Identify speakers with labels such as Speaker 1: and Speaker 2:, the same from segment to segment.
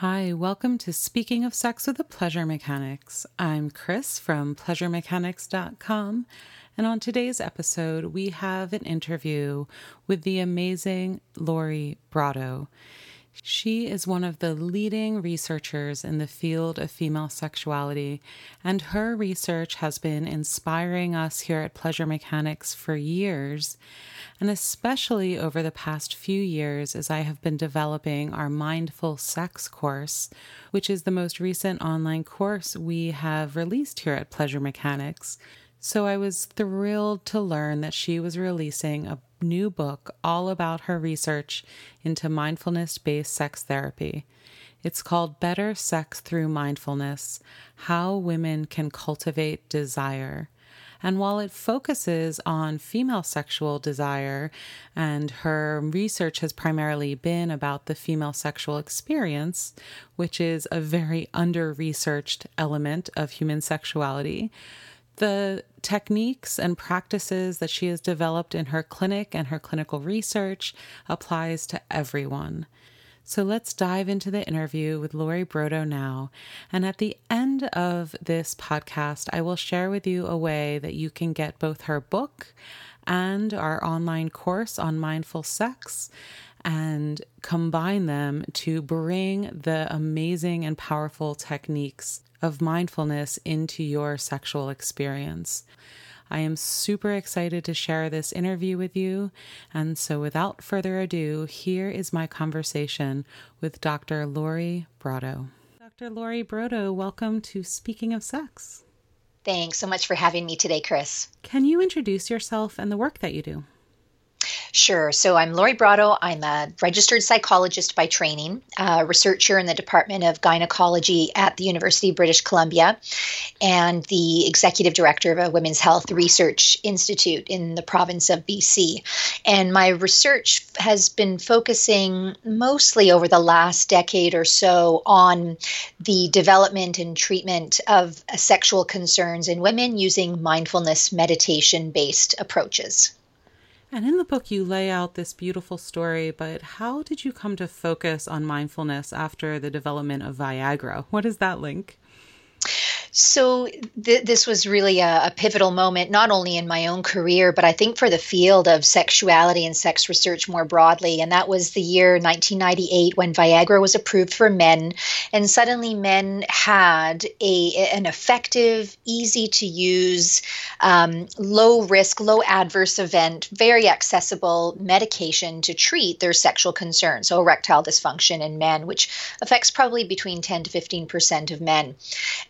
Speaker 1: Hi, welcome to Speaking of Sex with the Pleasure Mechanics. I'm Chris from pleasuremechanics.com, and on today's episode, we have an interview with the amazing Lori Brotto. She is one of the leading researchers in the field of female sexuality, and her research has been inspiring us here at Pleasure Mechanics for years, and especially over the past few years as I have been developing our Mindful Sex course, which is the most recent online course we have released here at Pleasure Mechanics. So I was thrilled to learn that she was releasing a new book all about her research into mindfulness based sex therapy. It's called Better Sex Through Mindfulness How Women Can Cultivate Desire. And while it focuses on female sexual desire, and her research has primarily been about the female sexual experience, which is a very under researched element of human sexuality, the techniques and practices that she has developed in her clinic and her clinical research applies to everyone. So let's dive into the interview with Lori Brotto now. And at the end of this podcast, I will share with you a way that you can get both her book and our online course on mindful sex and combine them to bring the amazing and powerful techniques of mindfulness into your sexual experience. I am super excited to share this interview with you. And so, without further ado, here is my conversation with Dr. Lori Brotto. Dr. Lori Brotto, welcome to Speaking of Sex.
Speaker 2: Thanks so much for having me today, Chris.
Speaker 1: Can you introduce yourself and the work that you do?
Speaker 2: Sure. So I'm Lori Brotto. I'm a registered psychologist by training, a researcher in the Department of Gynecology at the University of British Columbia, and the executive director of a women's health research institute in the province of BC. And my research has been focusing mostly over the last decade or so on the development and treatment of sexual concerns in women using mindfulness meditation based approaches.
Speaker 1: And in the book, you lay out this beautiful story, but how did you come to focus on mindfulness after the development of Viagra? What is that link?
Speaker 2: So th- this was really a, a, pivotal moment, not only in my own career, but I think for the field of sexuality and sex research more broadly. And that was the year 1998 when Viagra was approved for men, and suddenly men had a an effective, easy to use, um, low risk, low adverse event, very accessible medication to treat their sexual concerns, so erectile dysfunction in men, which affects probably between 10 to 15 percent of men.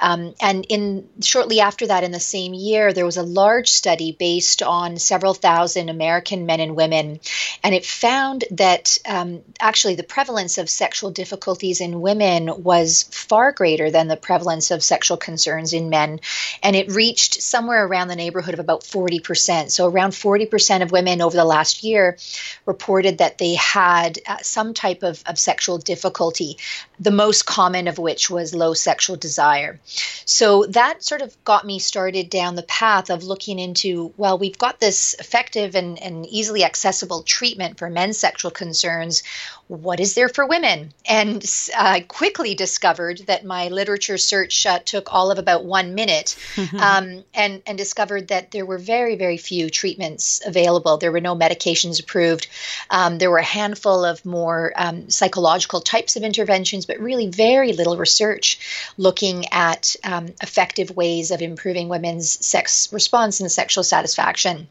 Speaker 2: Um, and and in shortly after that in the same year there was a large study based on several thousand american men and women. And it found that um, actually the prevalence of sexual difficulties in women was far greater than the prevalence of sexual concerns in men. And it reached somewhere around the neighborhood of about 40% so around 40% of women over the last year reported that they had uh, some type of, of sexual difficulty the most common of which was low sexual desire. so that sort of got me started down the path of looking into well, we've got this effective and, and easily accessible treatment for men's sexual concerns what is there for women? And I uh, quickly discovered that my literature search uh, took all of about one minute um, and, and discovered that there were very, very few treatments available. There were no medications approved. Um, there were a handful of more um, psychological types of interventions, but really very little research looking at um, effective ways of improving women's sex response and sexual satisfaction.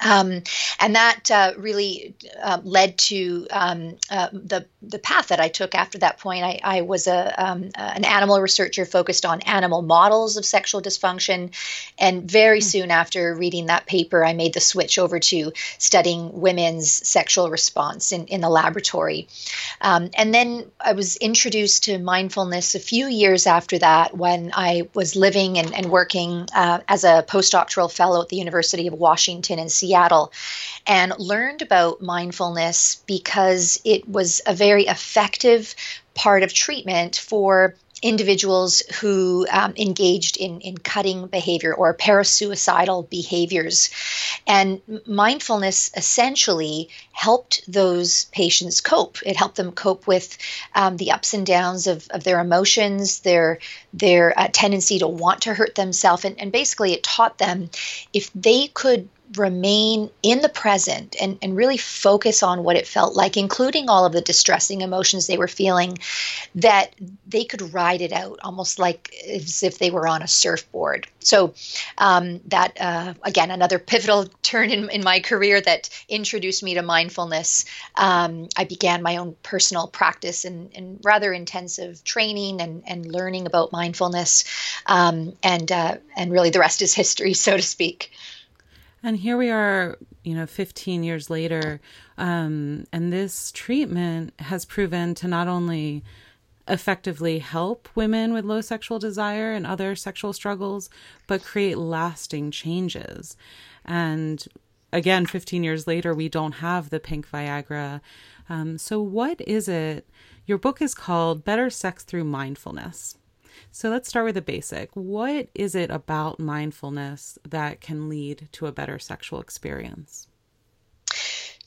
Speaker 2: Um, and that uh, really uh, led to um, uh, the the path that I took after that point. I, I was a um, an animal researcher focused on animal models of sexual dysfunction, and very mm-hmm. soon after reading that paper, I made the switch over to studying women's sexual response in, in the laboratory. Um, and then I was introduced to mindfulness a few years after that when I was living and, and working uh, as a postdoctoral fellow at the University of Washington in Seattle Seattle and learned about mindfulness because it was a very effective part of treatment for individuals who um, engaged in, in cutting behavior or parasuicidal behaviors. And mindfulness essentially helped those patients cope. It helped them cope with um, the ups and downs of, of their emotions, their their uh, tendency to want to hurt themselves, and, and basically it taught them if they could remain in the present and, and really focus on what it felt like, including all of the distressing emotions they were feeling, that they could ride it out almost like as if they were on a surfboard. So, um, that uh, again, another pivotal turn in, in my career that introduced me to mindfulness. Um, I began my own personal practice and, and rather intensive training and, and learning about mindfulness. Um, and, uh, and really, the rest is history, so to speak.
Speaker 1: And here we are, you know, 15 years later, um, and this treatment has proven to not only effectively help women with low sexual desire and other sexual struggles, but create lasting changes. And again, 15 years later, we don't have the pink Viagra. Um, so, what is it? Your book is called Better Sex Through Mindfulness. So let's start with the basic. What is it about mindfulness that can lead to a better sexual experience?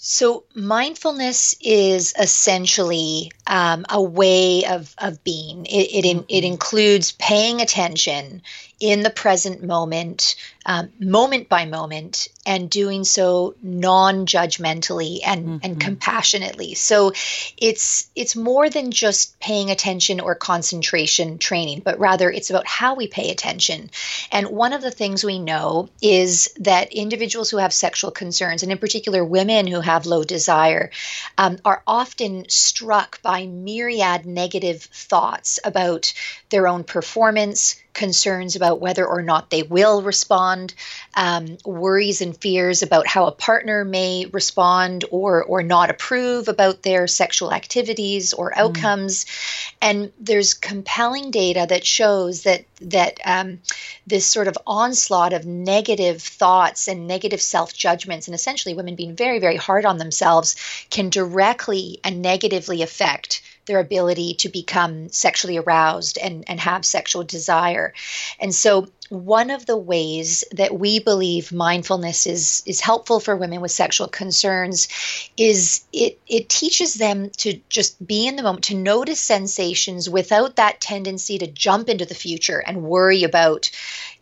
Speaker 2: So, mindfulness is essentially um, a way of, of being. It, it, in, it mm-hmm. includes paying attention in the present moment, um, moment by moment, and doing so non-judgmentally and, mm-hmm. and compassionately. So it's it's more than just paying attention or concentration training, but rather it's about how we pay attention. And one of the things we know is that individuals who have sexual concerns, and in particular women who have low desire, um, are often struck by myriad negative thoughts about their own performance concerns about whether or not they will respond, um, worries and fears about how a partner may respond or or not approve about their sexual activities or mm. outcomes. Mm. And there's compelling data that shows that that um, this sort of onslaught of negative thoughts and negative self judgments, and essentially women being very very hard on themselves, can directly and negatively affect their ability to become sexually aroused and, and have sexual desire. And so one of the ways that we believe mindfulness is is helpful for women with sexual concerns is it it teaches them to just be in the moment to notice sensations without that tendency to jump into the future and worry about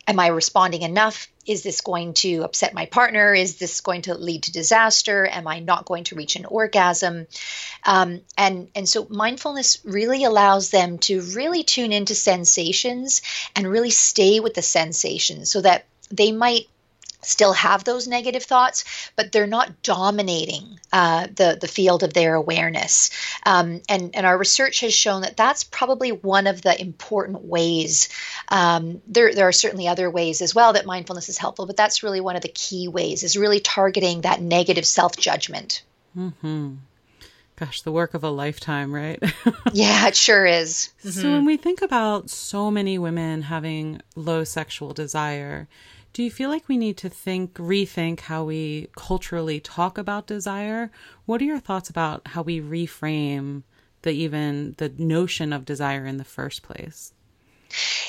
Speaker 2: am I responding enough? Is this going to upset my partner? Is this going to lead to disaster? Am I not going to reach an orgasm? Um, and and so mindfulness really allows them to really tune into sensations and really stay with the sensations, so that they might still have those negative thoughts, but they're not dominating uh, the the field of their awareness. Um, and and our research has shown that that's probably one of the important ways. Um, there there are certainly other ways as well that mindfulness is helpful, but that's really one of the key ways is really targeting that negative self judgment.
Speaker 1: Hmm. Gosh, the work of a lifetime, right?
Speaker 2: yeah, it sure is.
Speaker 1: Mm-hmm. So when we think about so many women having low sexual desire do you feel like we need to think, rethink how we culturally talk about desire? What are your thoughts about how we reframe the even the notion of desire in the first place?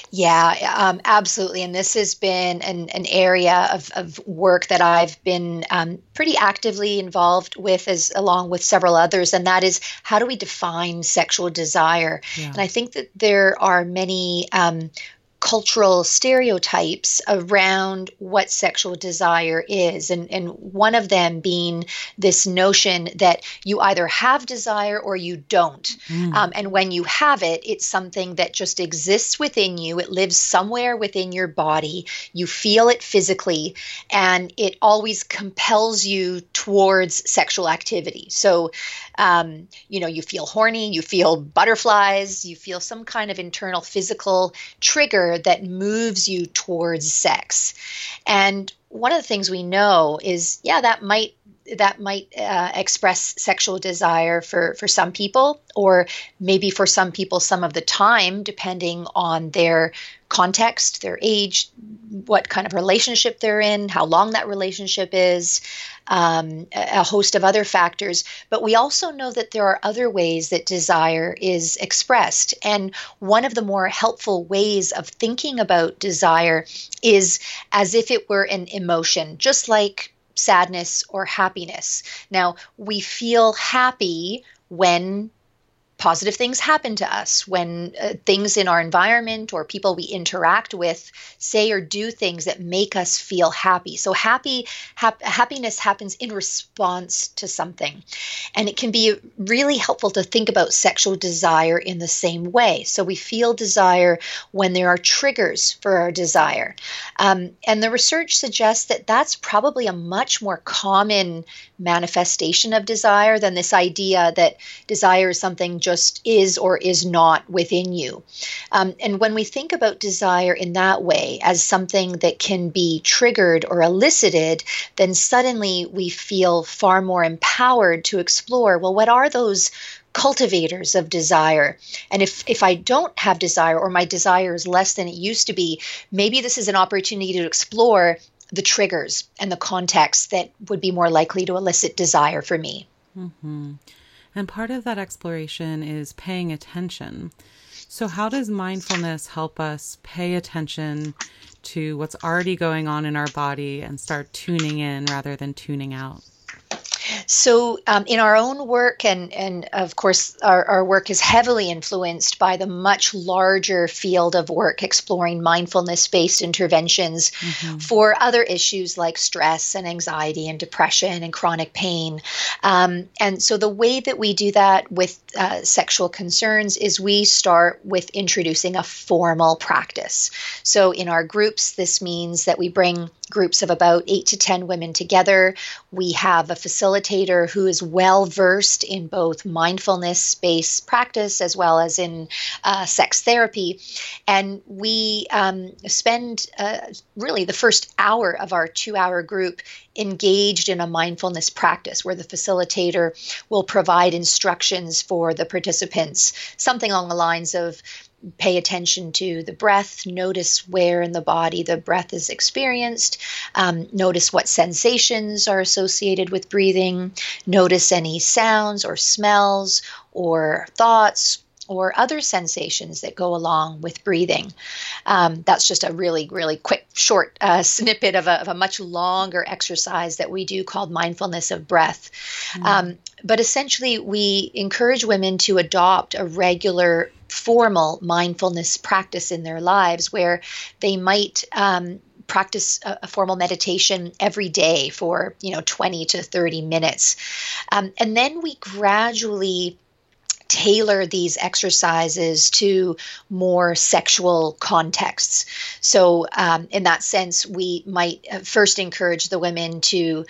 Speaker 2: Yeah, um, absolutely. And this has been an, an area of, of work that I've been um, pretty actively involved with, as along with several others. And that is how do we define sexual desire? Yeah. And I think that there are many um, cultural stereotypes around what sexual desire is and, and one of them being this notion that you either have desire or you don't. Mm. um, and when you have it it's something that just exists within you. It lives somewhere within your body. You feel it physically and it always compels you towards sexual activity. So um, you know you feel horny you feel butterflies you feel some kind of internal physical trigger that moves you towards sex. And one of the things we know is, yeah, that might that might uh, express sexual desire for for some people, or maybe for some people some of the time, depending on their context, their age, what kind of relationship they're in, how long that relationship is, um, a host of other factors. But we also know that there are other ways that desire is expressed. And one of the more helpful ways of thinking about desire is as if it were an emotion, just like sadness or happiness. Now, we feel happy when positive things happen to us when uh, things in our environment or people we interact with say or do things that make us feel happy. So happy hap- happiness happens in response to something. And it can be really helpful to think about sexual desire in the same way. So we feel desire when there are triggers for our desire. Um, and the research suggests that that's probably a much more common manifestation of desire than this idea that desire is something just just is or is not within you. Um, and when we think about desire in that way as something that can be triggered or elicited, then suddenly we feel far more empowered to explore well, what are those? cultivators of desire. And if if I don't have desire or my desire is less than it used to be, maybe this is an opportunity to explore the triggers and the context that would be more likely to elicit desire for me.
Speaker 1: Mm-hmm. And part of that exploration is paying attention. So, how does mindfulness help us pay attention to what's already going on in our body and start tuning in rather than tuning out?
Speaker 2: So, um, in our own work, and, and of course, our, our work is heavily influenced by the much larger field of work exploring mindfulness based interventions mm-hmm. for other issues like stress and anxiety and depression and chronic pain. Um, and so, the way that we do that with uh, sexual concerns is we start with introducing a formal practice. So, in our groups, this means that we bring groups of about eight to 10 women together. We have a facilitator who is well versed in both mindfulness based practice as well as in uh, sex therapy. And we um, spend uh, really the first hour of our two hour group engaged in a mindfulness practice where the facilitator will provide instructions for the participants, something along the lines of pay attention to the breath, notice where in the body the breath is experienced, um, notice what sensations are associated with breathing, notice any sounds or smells or thoughts or other sensations that go along with breathing. Um, that's just a really, really quick, short uh, snippet of a, of a, much longer exercise that we do called mindfulness of breath. Mm-hmm. Um, but essentially, we encourage women to adopt a regular formal mindfulness practice in their lives where they might um, practice a, a, formal meditation every day for you know 20 to 30 minutes um, and then we gradually tailor these exercises to more sexual contexts. So, um, in that sense, we might uh, first encourage the women to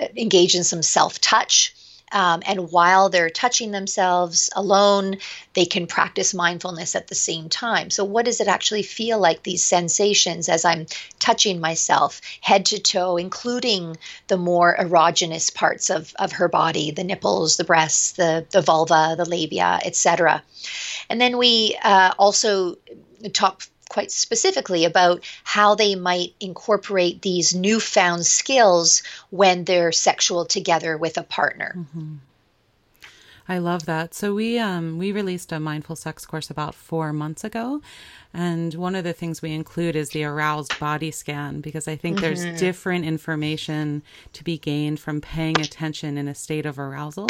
Speaker 2: uh, engage in some self touch. Um, and while they're touching themselves alone, they can practice mindfulness at the same time. So, what does it actually feel like, these sensations, as I'm touching myself head to toe, including the more erogenous parts of, of her body the nipples, the breasts, the, the vulva, the labia, etc. And then we uh, also talk quite specifically about how they might incorporate these newfound skills when they're sexual together with a partner. Mm-hmm.
Speaker 1: I love that. So we um we released a mindful sex course about 4 months ago and one of the things we include is the aroused body scan because I think mm-hmm. there's different information to be gained from paying attention in a state of arousal.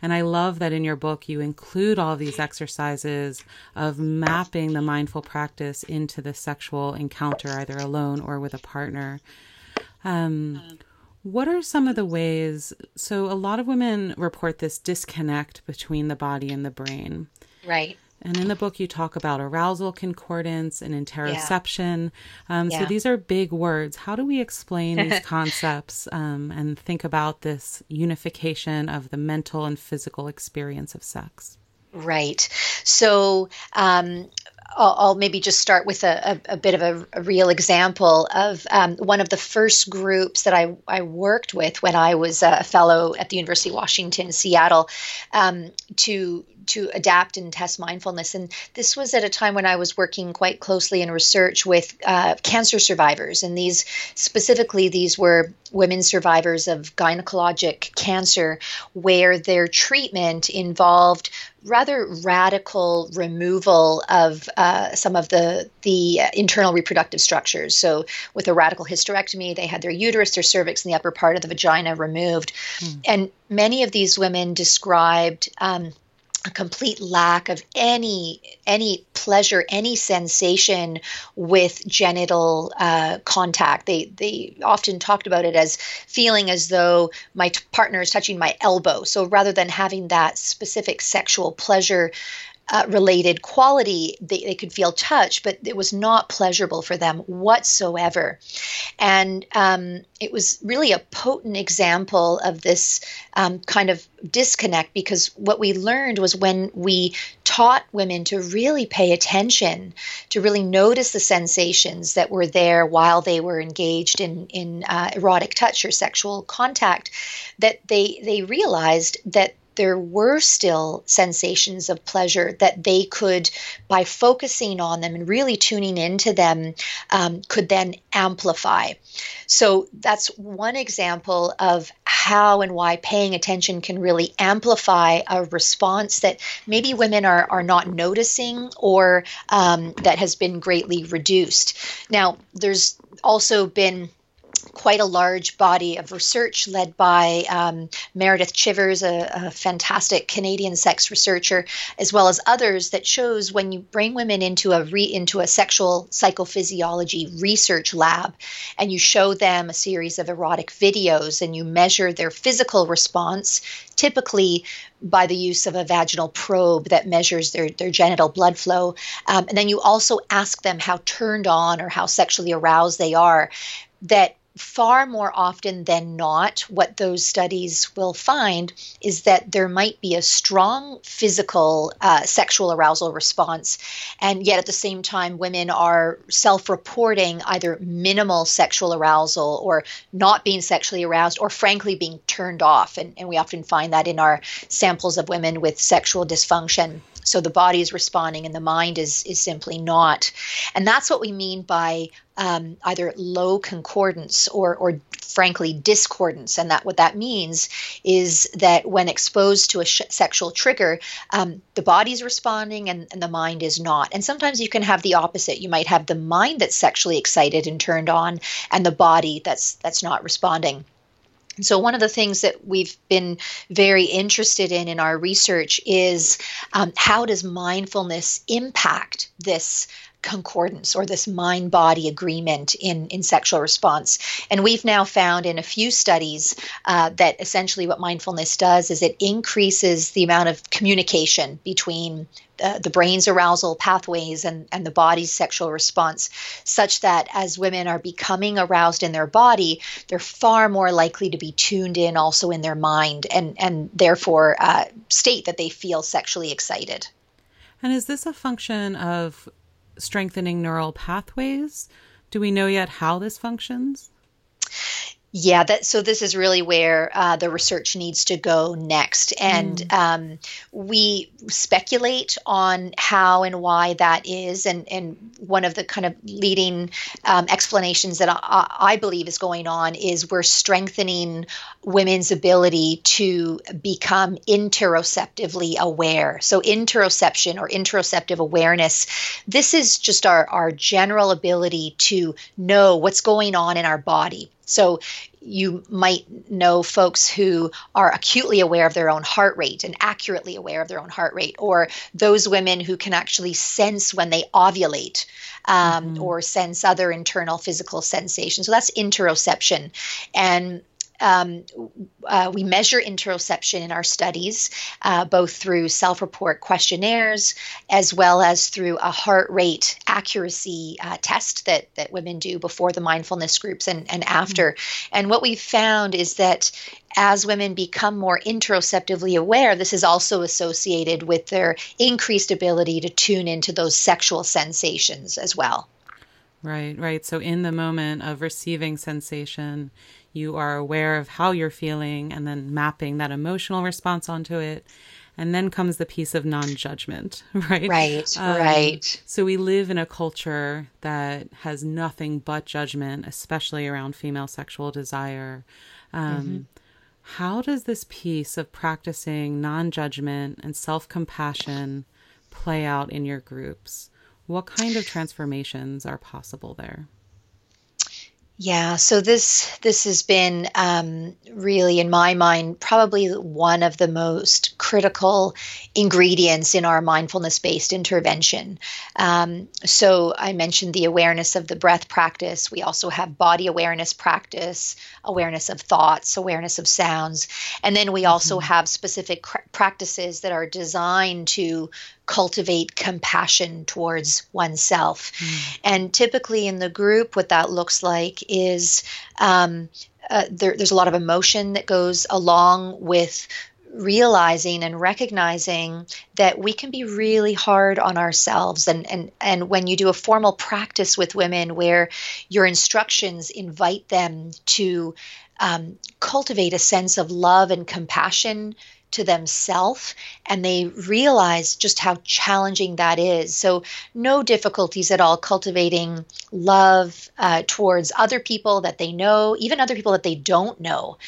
Speaker 1: And I love that in your book you include all these exercises of mapping the mindful practice into the sexual encounter, either alone or with a partner. Um, what are some of the ways? So, a lot of women report this disconnect between the body and the brain.
Speaker 2: Right.
Speaker 1: And in the book, you talk about arousal concordance and interoception. Yeah. Um, yeah. So these are big words. How do we explain these concepts um, and think about this unification of the mental and physical experience of sex?
Speaker 2: Right. So, um, I'll, I'll, maybe just start with a, a, a bit of a, a, real example of um, one of the first groups that I, I worked with when I was a fellow at the University of Washington, Seattle, um, to to adapt and test mindfulness. And this was at a time when I was working quite closely in research with uh, cancer survivors. And these specifically, these were women survivors of gynecologic cancer, where their treatment involved rather radical removal of uh, some of the the internal reproductive structures. So, with a radical hysterectomy, they had their uterus, their cervix, and the upper part of the vagina removed. Mm. And many of these women described. Um, a complete lack of any any pleasure, any sensation with genital uh, contact. They they often talked about it as feeling as though my t- partner is touching my elbow. So rather than having that specific sexual pleasure uh, related quality, they, they could feel touch, but it was not pleasurable for them whatsoever. And um, it was really a potent example of this um, kind of disconnect because what we learned was when we taught women to really pay attention, to really notice the sensations that were there while they were engaged in, in uh, erotic touch or sexual contact, that they, they realized that there were still sensations of pleasure that they could, by focusing on them and really tuning into them, um, could then amplify. So that's one example of how and why paying attention can really amplify a response that maybe women are, are not noticing or um, that has been greatly reduced. Now, there's also been quite a large body of research led by um, Meredith Chivers, a, a, fantastic Canadian sex researcher, as well as others that shows when you bring women into a re, into a sexual psychophysiology research lab and you show them a series of erotic videos and you measure their physical response, typically by the use of a vaginal probe that measures their, their genital blood flow. Um, and then you also ask them how turned on or how sexually aroused they are. That far more often than not, what those studies will find is that there might be a strong physical uh, sexual arousal response, and yet at the same time, women are self reporting either minimal sexual arousal or not being sexually aroused, or frankly being turned off. And, and we often find that in our samples of women with sexual dysfunction. So the body is responding and the mind is is simply not. And that's what we mean by um, either low concordance or or frankly discordance. And that what that means is that when exposed to a sh- sexual trigger, um, the body's responding and, and the mind is not. And sometimes you can have the opposite. You might have the mind that's sexually excited and turned on, and the body that's that's not responding. And so, one of the things that we've been very interested in in our research is um, how does mindfulness impact this concordance or this mind body agreement in, in sexual response. And we've now found in a few studies uh, that essentially what mindfulness does is it increases the amount of communication between uh, the brain's arousal pathways and, and the body's sexual response, such that as women are becoming aroused in their body, they're far more likely to be tuned in also in their mind and, and therefore uh, state that they feel sexually excited.
Speaker 1: And is this a function of strengthening neural pathways? Do we know yet how this functions?
Speaker 2: Yeah, that so this is really where uh, the research needs to go next, and mm. um, we speculate on how and why that is, and and one of the kind of leading um, explanations that I, I, believe is going on is we're strengthening women's ability to become interoceptively aware. So interoception or interoceptive awareness, this is just our our general ability to know what's going on in our body so you might know folks who are acutely aware of their own heart rate and accurately aware of their own heart rate, or those women who can actually sense when they ovulate um, mm-hmm. or sense other internal physical sensations. So that's interoception. And um, uh, we measure interoception in our studies, uh, both through self report questionnaires as well as through a heart rate accuracy uh, test that, that women do before the mindfulness groups and, and after. Mm-hmm. And what we've found is that as women become more interoceptively aware, this is also associated with their increased ability to tune into those sexual sensations as well.
Speaker 1: Right, right. So, in the moment of receiving sensation, you are aware of how you're feeling and then mapping that emotional response onto it. And then comes the piece of non judgment, right?
Speaker 2: Right, um, right.
Speaker 1: So, we live in a culture that has nothing but judgment, especially around female sexual desire. Um, mm-hmm. How does this piece of practicing non judgment and self compassion play out in your groups? What kind of transformations are possible there?
Speaker 2: Yeah, so this this has been um, really, in my mind, probably one of the most critical ingredients in our mindfulness-based intervention. Um, so I mentioned the awareness of the breath practice. We also have body awareness practice, awareness of thoughts, awareness of sounds, and then we also mm-hmm. have specific cr- practices that are designed to cultivate compassion towards oneself. Mm. And typically in the group, what that looks like is um, uh, there, there's a lot of emotion that goes along with realizing and recognizing that we can be really hard on ourselves and and and when you do a formal practice with women where your instructions invite them to um, cultivate a sense of love and compassion to themselves and they realize just how challenging that is. So, no difficulties at all cultivating love uh, towards other people that they know, even other people that they don't know.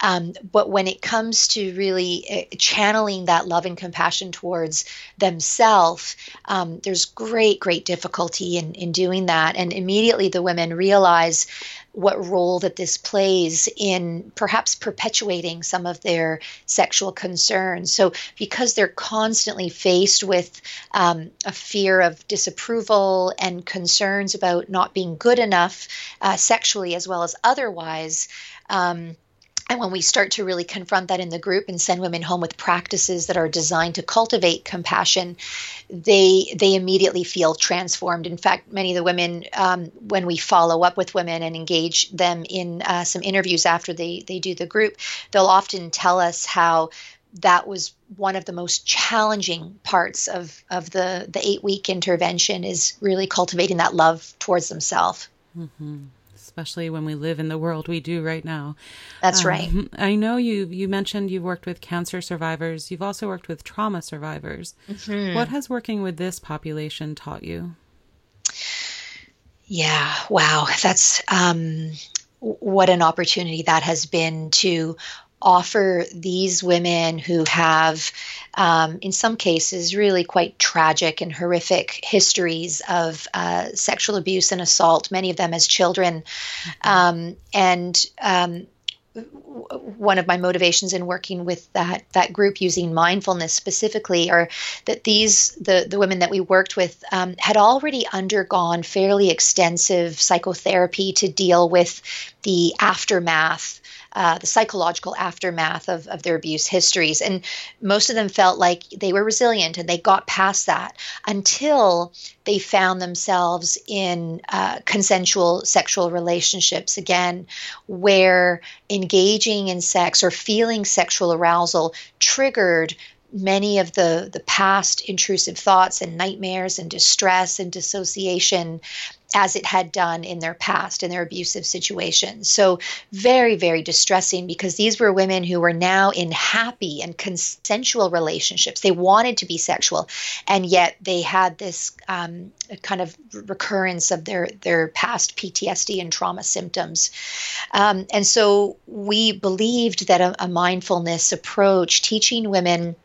Speaker 2: Um, but when it comes to really uh, channeling that love and compassion towards themselves, um, there's great, great difficulty in, in doing that. And immediately the women realize what role that this plays in perhaps perpetuating some of their sexual concerns. So, because they're constantly faced with um, a fear of disapproval and concerns about not being good enough uh, sexually as well as otherwise, um, and when we start to really confront that in the group and send women home with practices that are designed to cultivate compassion, they they immediately feel transformed. In fact, many of the women, um, when we follow up with women and engage them in uh, some interviews after they they do the group, they'll often tell us how that was one of the most challenging parts of of the the eight week intervention is really cultivating that love towards themselves.
Speaker 1: Mm-hmm especially when we live in the world we do right now.
Speaker 2: That's um, right.
Speaker 1: I know you you mentioned you've worked with cancer survivors. You've also worked with trauma survivors. Mm-hmm. What has working with this population taught you?
Speaker 2: Yeah, wow. That's um what an opportunity that has been to offer these women who have, um, in some cases, really quite tragic and horrific histories of uh, sexual abuse and assault, many of them as children. Mm-hmm. Um, and um, one of my motivations in working with that that group using mindfulness specifically are that these the the women that we worked with um, had already undergone fairly extensive psychotherapy to deal with the aftermath uh, the psychological aftermath of, of their abuse histories. And most of them felt like they were resilient and they got past that until they found themselves in uh, consensual sexual relationships again, where engaging in sex or feeling sexual arousal triggered many of the the past intrusive thoughts and nightmares and distress and dissociation as it had done in their past in their abusive situations. So, very, very distressing because these were women who were now in happy and consensual relationships. They wanted to be sexual, and yet they had this um, kind of recurrence of their, their past PTSD and trauma symptoms. Um, and so, we believed that a, a mindfulness approach, teaching women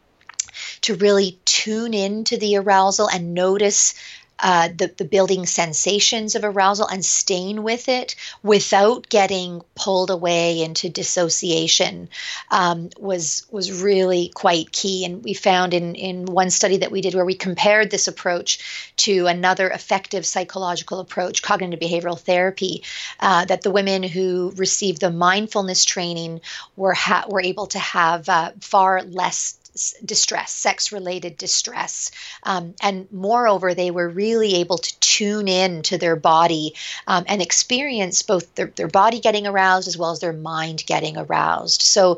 Speaker 2: to really tune into the arousal and notice uh, the, the building sensations of arousal and staying with it without getting pulled away into dissociation um, was was really quite key. And we found in in one study that we did where we compared this approach to another effective psychological approach, cognitive behavioral therapy, uh, that the women who received the mindfulness training were ha- were able to have uh, far less distress, sex related distress. Um, and moreover, they were really able to tune in to their body um, and experience both their, their body getting aroused as well as their mind getting aroused. So,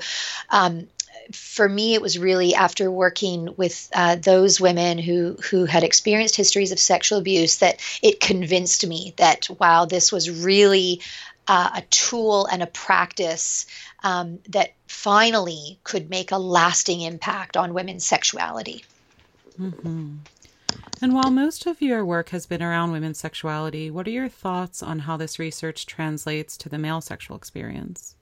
Speaker 2: um, for me, it was really after working with uh, those women who who had experienced histories of sexual abuse that it convinced me that wow, this was really uh, a tool and a practice um, that finally could make a lasting impact on women's sexuality.
Speaker 1: Mm-hmm. And while most of your work has been around women's sexuality, what are your thoughts on how this research translates to the male sexual experience?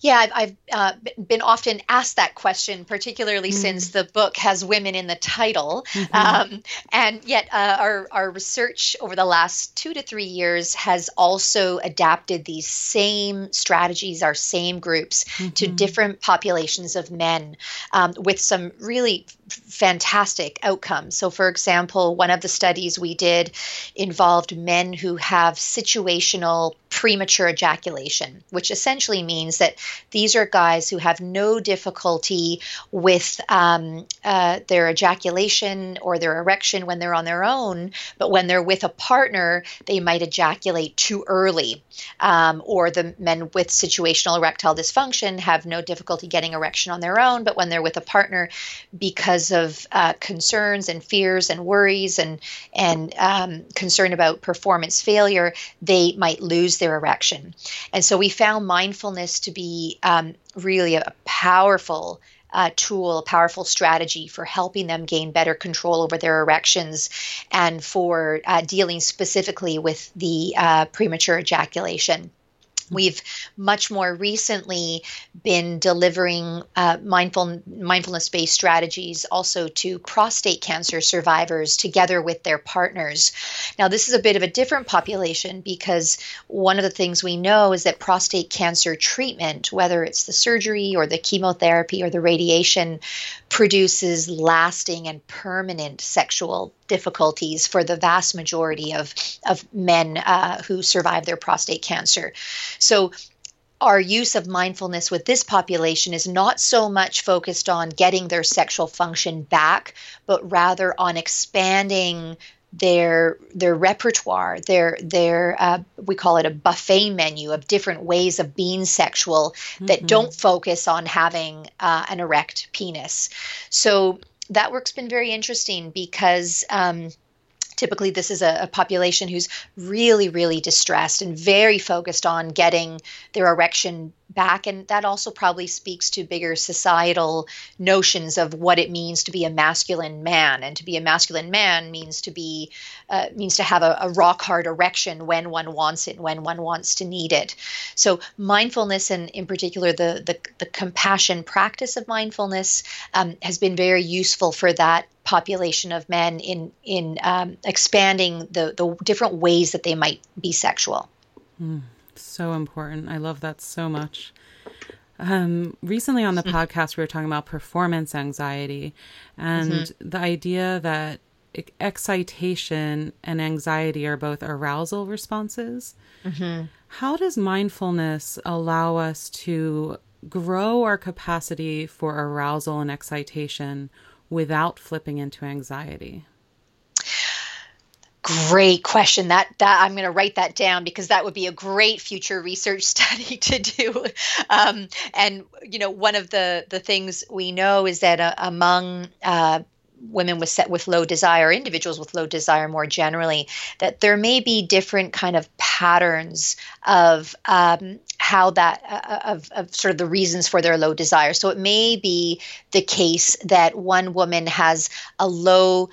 Speaker 2: Yeah, I've, I've uh, been often asked that question, particularly mm since the book has women in the title. Mm-hmm. Um, and yet, uh, our, our research over the last two to three years has also adapted these same strategies, our same groups, mm-hmm. to different populations of men um, with some really fantastic outcomes. So, for example, one of the studies we did involved men who have situational premature ejaculation, which essentially means that these are guys who have no difficulty with um, uh, their ejaculation or their erection when they're on their own, but when they're with a partner, they might ejaculate too early. Um, or the men with situational erectile dysfunction have no difficulty getting erection on their own, but when they're with a partner, because of uh, concerns and fears and worries and and um, concern about performance failure, they might lose their erection. And so we found mindfulness to be um, really a powerful uh, tool, a powerful strategy for helping them gain better control over their erections and for uh, dealing specifically with the uh, premature ejaculation. We've much more recently been delivering uh, mindful mindfulness based strategies also to prostate cancer survivors together with their partners. Now, this is a bit of a different population because one of the things we know is that prostate cancer treatment, whether it's the surgery or the chemotherapy or the radiation, produces lasting and permanent sexual difficulties for the vast majority of, of men uh, who survive their prostate cancer. So, our use of mindfulness with this population is not so much focused on getting their sexual function back, but rather on expanding their their repertoire, their their uh, we call it a buffet menu of different ways of being sexual mm-hmm. that don't focus on having uh, an erect penis. So that work's been very interesting because. Um, typically this is a, a, population who's really really distressed and very focused on getting their erection back. And that also probably speaks to bigger societal notions of what it means to be a masculine man. And to be a masculine man means to be uh, means to have a, a, rock hard erection when one wants it when one wants to need it. So mindfulness and in particular the the, the compassion practice of mindfulness um, has been very useful for that population of men in in um, expanding the the different ways that they might be sexual
Speaker 1: mm. So important. I love that so much. Um, recently on the mm-hmm. podcast, we were talking about performance anxiety and mm-hmm. the idea that excitation and anxiety are both arousal responses. Mm-hmm. How does mindfulness allow us to grow our capacity for arousal and excitation without flipping into anxiety?
Speaker 2: Great question. That that I'm going to write that down because that would be a great future research study to do. Um, and you know, one of the the things we know is that uh, among uh, women with set with low desire individuals with low desire more generally that there may be different kind of patterns of um, how that uh, of, of sort of the reasons for their low desire so it may be the case that one woman has a low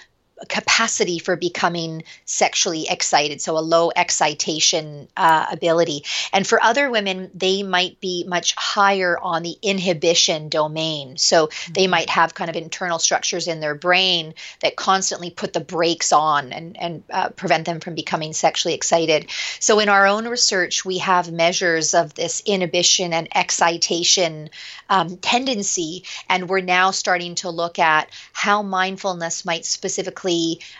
Speaker 2: capacity for becoming sexually excited, so a low excitation uh, ability. And for other women, they might be much higher on the inhibition domain. So mm-hmm. they might have kind of internal structures in their brain that constantly put the brakes on and, and uh, prevent them from becoming sexually excited. So in our own research, we have measures of this inhibition and excitation um, tendency, and we're now starting to look at how mindfulness might specifically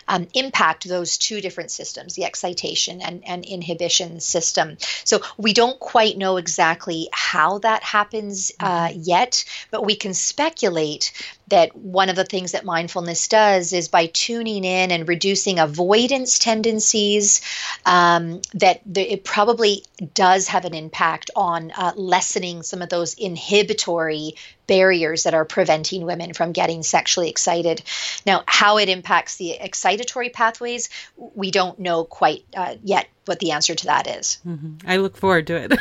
Speaker 2: um, impact those two different systems, the excitation and, and inhibition system. So we don't quite know exactly how that happens uh, mm-hmm. yet, but we can speculate that one of the things that mindfulness does is by tuning in and reducing avoidance tendencies, um, that the, it probably does have an impact on uh, lessening some of those inhibitory barriers that are preventing women from getting sexually excited. Now, how it impacts the excitatory pathways, we don't know quite uh, yet what the answer to that is.
Speaker 1: Mm-hmm. I look forward to it.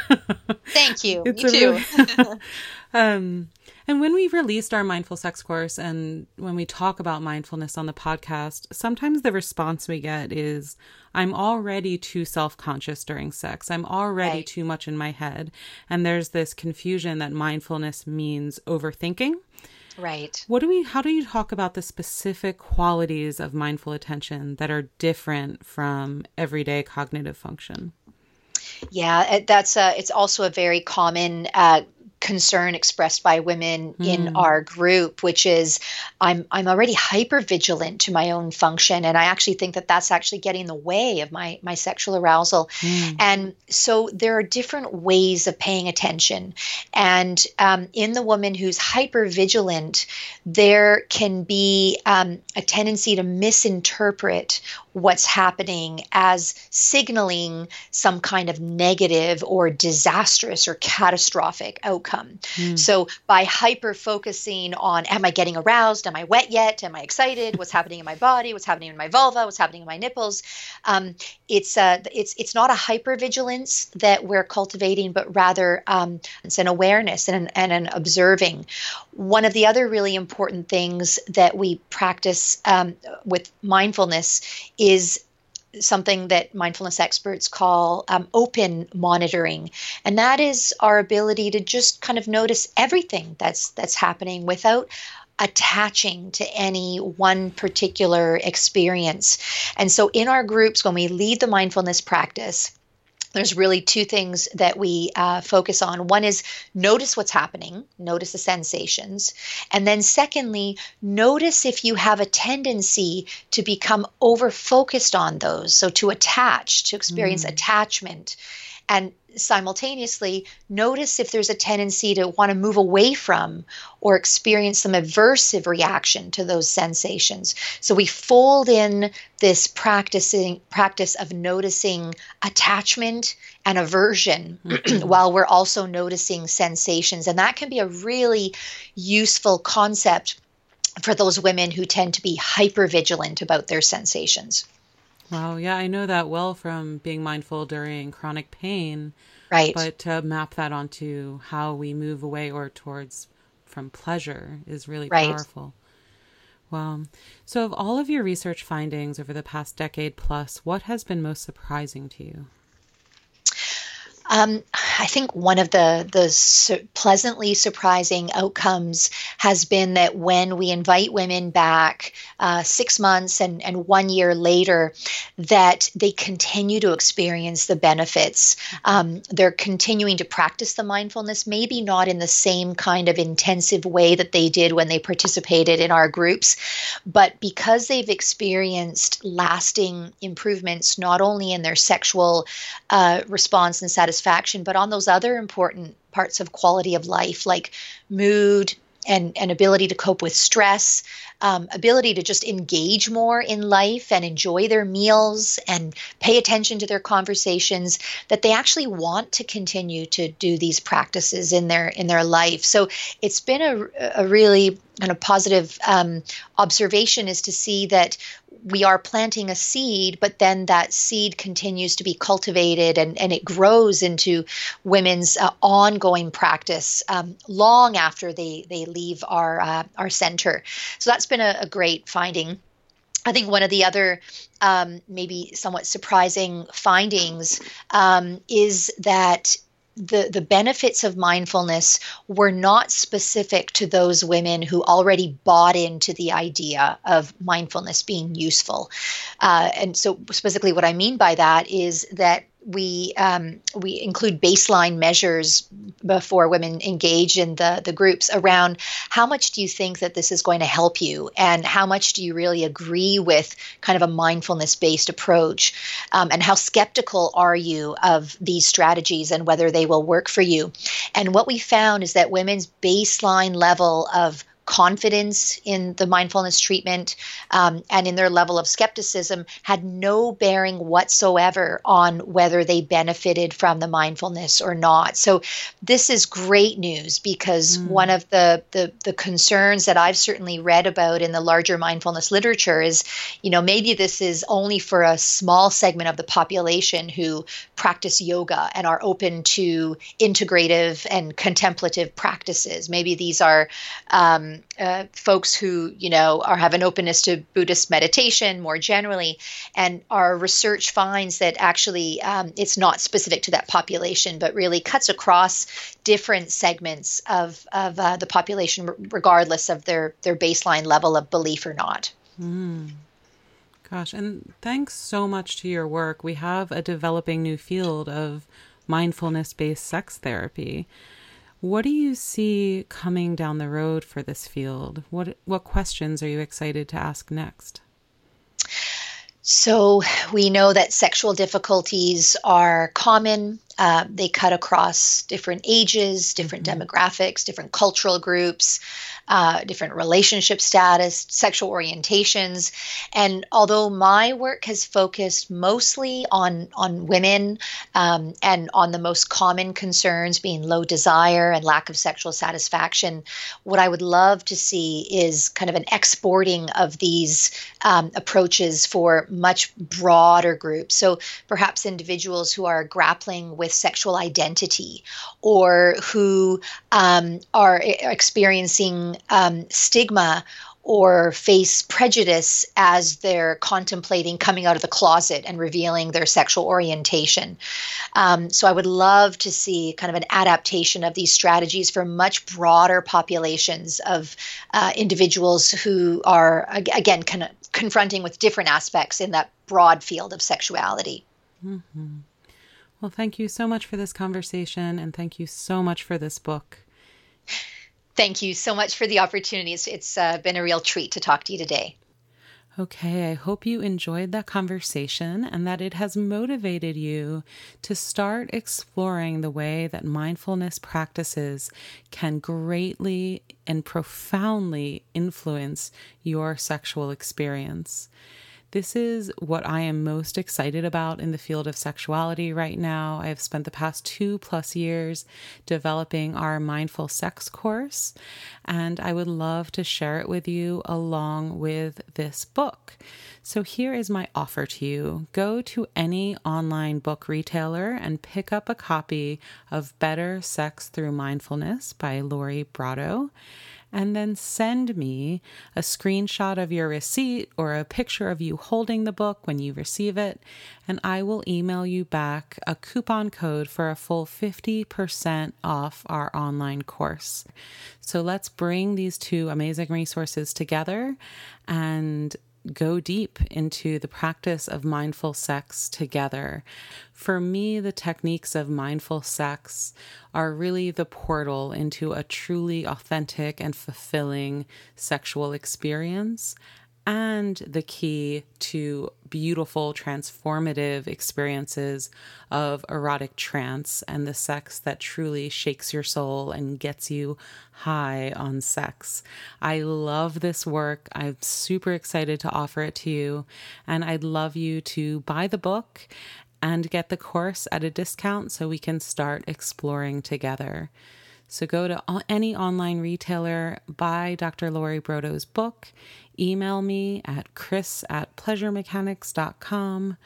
Speaker 2: Thank you. It's Me too.
Speaker 1: Really, um, and when we've released our mindful sex course and when we talk about mindfulness on the podcast, sometimes the response we get is, I'm already too self conscious during sex. I'm already right. too much in my head. And there's this confusion that mindfulness means overthinking.
Speaker 2: Right.
Speaker 1: What do we how do you talk about the specific qualities of mindful attention that are different from everyday cognitive function?
Speaker 2: Yeah, that's a, it's also a very common uh, concern expressed by women mm. in hmm. our group which is i'm i'm already hyper vigilant to my own function and i actually think that that's actually getting in the way of my my sexual arousal mm. and so there are different ways of paying attention and um, in the woman who's hyper vigilant there can be um, a tendency to misinterpret what's happening as signaling some kind of negative or disastrous or catastrophic outcome. Mm. So by hyper focusing on am I getting aroused? Am I wet yet? Am I excited? What's happening in my body? What's happening in my vulva? What's happening in my nipples? Um, it's a it's it's not a hyper vigilance that we're cultivating, but rather um, it's an awareness and an, and an observing. One of the other really important things that we practice um, with mindfulness is something that mindfulness experts call um, open monitoring. And that is our ability to just kind of notice everything that's that's happening without attaching to any one particular experience. And so in our groups when we lead the mindfulness practice there's really two things that we uh, focus on. One is notice what's happening, notice the sensations. And then, secondly, notice if you have a tendency to become over focused on those. So, to attach, to experience mm. attachment. And simultaneously notice if there's a tendency to want to move away from or experience some aversive reaction to those sensations. So we fold in this practicing practice of noticing attachment and aversion while we're also noticing sensations. And that can be a really useful concept for those women who tend to be hyper vigilant about their sensations
Speaker 1: Wow, yeah, I know that well from being mindful during chronic pain.
Speaker 2: Right.
Speaker 1: But to map that onto how we move away or towards from pleasure is really right. powerful. Wow. So, of all of your research findings over the past decade plus, what has been most surprising to you?
Speaker 2: Um, I think one of the the su- pleasantly surprising outcomes has been that when we invite women back uh, six months and, and one year later, that they continue to experience the benefits. Um, they're continuing to practice the mindfulness, maybe not in the same kind of intensive way that they did when they participated in our groups, but because they've experienced lasting improvements not only in their sexual uh, response and satisfaction but on those other important parts of quality of life like mood and, and ability to cope with stress, um, ability to just engage more in life and enjoy their meals and pay attention to their conversations that they actually want to continue to do these practices in their in their life. So it's been a, a really kind of positive um, observation is to see that we are planting a seed, but then that seed continues to be cultivated and, and it grows into women's uh, ongoing practice um, long after they, they leave our, uh, our center. So that's been a, a great finding. I think one of the other um, maybe somewhat surprising findings um, is that the the benefits of mindfulness were not specific to those women who already bought into the idea of mindfulness being useful uh, and so specifically what i mean by that is that we um, we include baseline measures before women engage in the the groups around how much do you think that this is going to help you? And how much do you really agree with kind of a mindfulness based approach? Um, and how skeptical are you of these strategies and whether they will work for you? And what we found is that women's baseline level of confidence in the mindfulness treatment um, and in their level of skepticism had no bearing whatsoever on whether they benefited from the mindfulness or not. So this is great news because mm. one of the, the the concerns that I've certainly read about in the larger mindfulness literature is, you know, maybe this is only for a small segment of the population who practice yoga and are open to integrative and contemplative practices. Maybe these are um, uh, folks who you know are have an openness to Buddhist meditation more generally, and our research finds that actually um, it's not specific to that population, but really cuts across different segments of of uh, the population, regardless of their their baseline level of belief or not.
Speaker 1: Mm. Gosh, and thanks so much to your work. We have a developing new field of mindfulness based sex therapy. What do you see coming down the road for this field? What what questions are you excited to ask next?
Speaker 2: So, we know that sexual difficulties are common. Uh, they cut across different ages, different mm-hmm. demographics, different cultural groups uh, different relationship status, sexual orientations. And although my work has focused mostly on, on women um, and on the most common concerns being low desire and lack of sexual satisfaction, what I would love to see is kind of an exporting of these um, approaches for much broader groups. So perhaps individuals who are grappling with sexual identity or who um, are experiencing um, stigma or face prejudice as they're contemplating coming out of the closet and revealing their sexual orientation. Um, so I would love to see kind of an adaptation of these strategies for much broader populations of uh, individuals who are, again, kind of confronting with different aspects in that broad field of sexuality.
Speaker 1: Mm-hmm. Well, thank you so much for this conversation and thank you so much for this book.
Speaker 2: Thank you so much for the opportunity. It's, it's uh, been a real treat to talk to you today.
Speaker 1: Okay, I hope you enjoyed that conversation and that it has motivated you to start exploring the way that mindfulness practices can greatly and profoundly influence your sexual experience. This is what I am most excited about in the field of sexuality right now. I have spent the past two plus years developing our mindful sex course, and I would love to share it with you along with this book. So here is my offer to you go to any online book retailer and pick up a copy of Better Sex Through Mindfulness by Lori Brotto and then send me a screenshot of your receipt or a picture of you holding the book when you receive it, and I will email you back a coupon code for a full 50% off our online course. So let's bring these two amazing resources together and go deep into the practice of mindful sex together. For me, the techniques of mindful sex are really the portal into a truly authentic and fulfilling sexual experience and the key to beautiful, transformative experiences of erotic trance and the sex that truly shakes your soul and gets you high on sex. I love this work. I'm super excited to offer it to you, and I'd love you to buy the book and get the course at a discount so we can start exploring together. So go to any online retailer, buy Dr. Lori Brotto's book, email me at chris at pleasuremechanics.com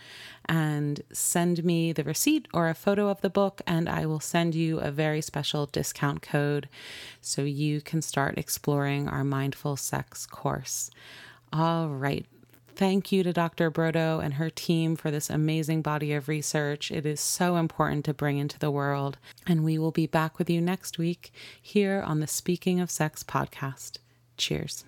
Speaker 1: and send me the receipt or a photo of the book, and I will send you a very special discount code so you can start exploring our mindful sex course. All right. Thank you to Dr. Brotto and her team for this amazing body of research. It is so important to bring into the world. And we will be back with you next week here on the Speaking of Sex podcast. Cheers.